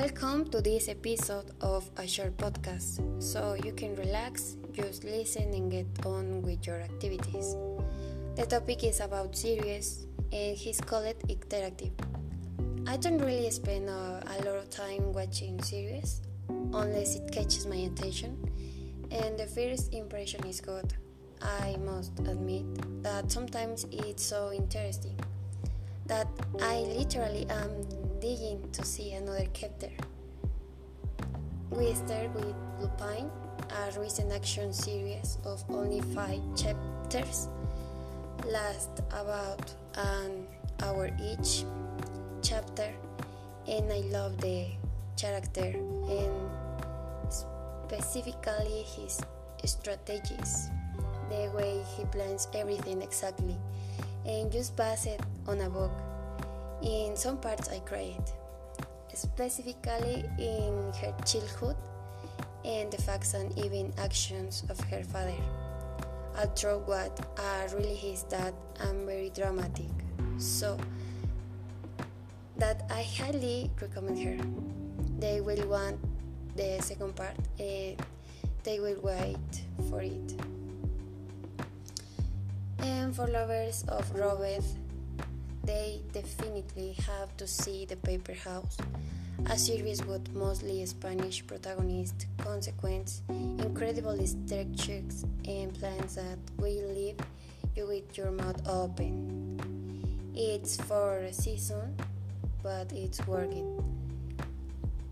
to this episode of a short podcast so you can relax, just listen, and get on with your activities. The topic is about series and he's called interactive. I don't really spend a lot of time watching series unless it catches my attention, and the first impression is good. I must admit that sometimes it's so interesting that I literally am digging to see another chapter. We start with Lupin, a recent action series of only five chapters, last about an hour each chapter, and I love the character and specifically his strategies, the way he plans everything exactly, and just base it on a book. In some parts, I cried, specifically in her childhood and the facts and even actions of her father. Although what are really his dad and very dramatic, so that I highly recommend her. They will want the second part. and they will wait for it. And for lovers of Robert they definitely have to see The Paper House, a series with mostly Spanish protagonists, consequence, incredible structures, and plans that will leave you with your mouth open. It's for a season, but it's working.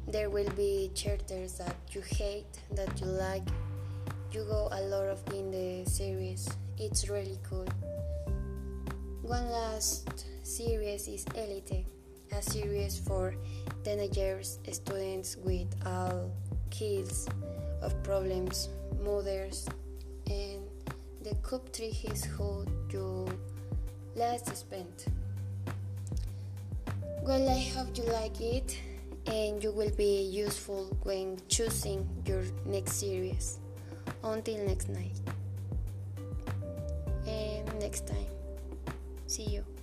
There will be characters that you hate, that you like. You go a lot of in the series. It's really cool. One last series is Elite, a series for teenagers, students with all kinds of problems, mothers, and the country is who you last spent. Well, I hope you like it and you will be useful when choosing your next series. Until next night and next time. See you.